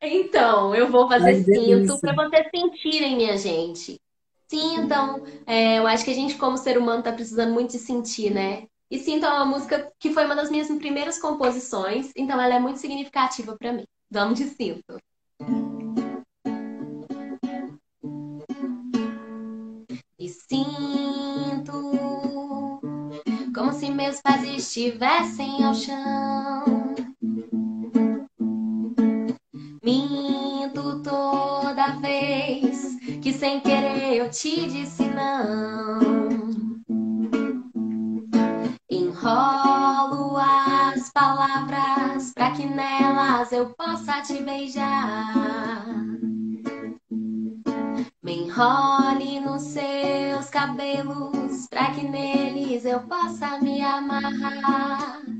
Então, eu vou fazer Ai, cinto para vocês sentirem, minha gente. Sintam. É, eu acho que a gente, como ser humano, tá precisando muito de sentir, né? E Sintam é uma música que foi uma das minhas primeiras composições, então ela é muito significativa para mim. Vamos de cinto. E sinto como se meus pés estivessem ao chão. Que sem querer eu te disse não. Enrolo as palavras para que nelas eu possa te beijar. Me enrole nos seus cabelos para que neles eu possa me amarrar.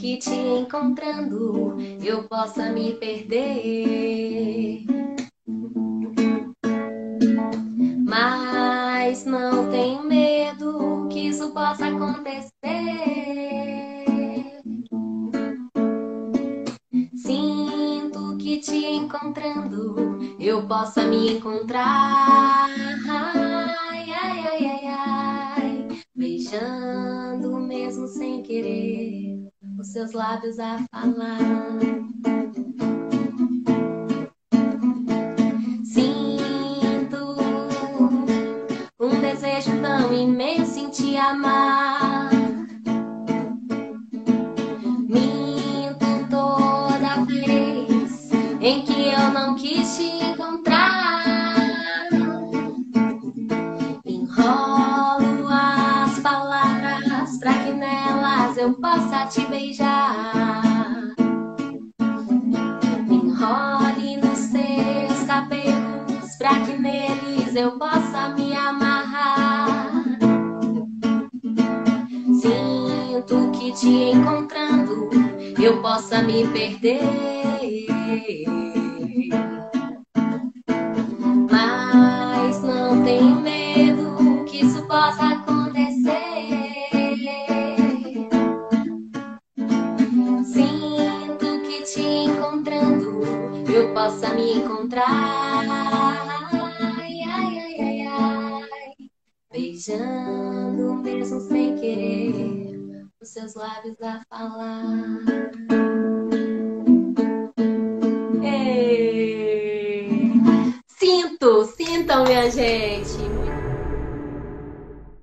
Que te encontrando eu possa me perder. Mas não tenho medo que isso possa acontecer. Sinto que te encontrando eu possa me encontrar. Ai, ai, ai, ai, ai. Beijando mesmo sem querer os seus lábios a falar. Sinto um desejo tão imenso em te amar. Minto toda vez em que eu não quis te eu possa te beijar. Enrole nos seus cabelos para que neles eu possa me amarrar. Sinto que te encontrando eu possa me perder. eu possa me encontrar. Ai, ai, ai, ai, Beijando mesmo sem querer, os seus lábios a falar. Ei. Sinto, sintam, minha gente.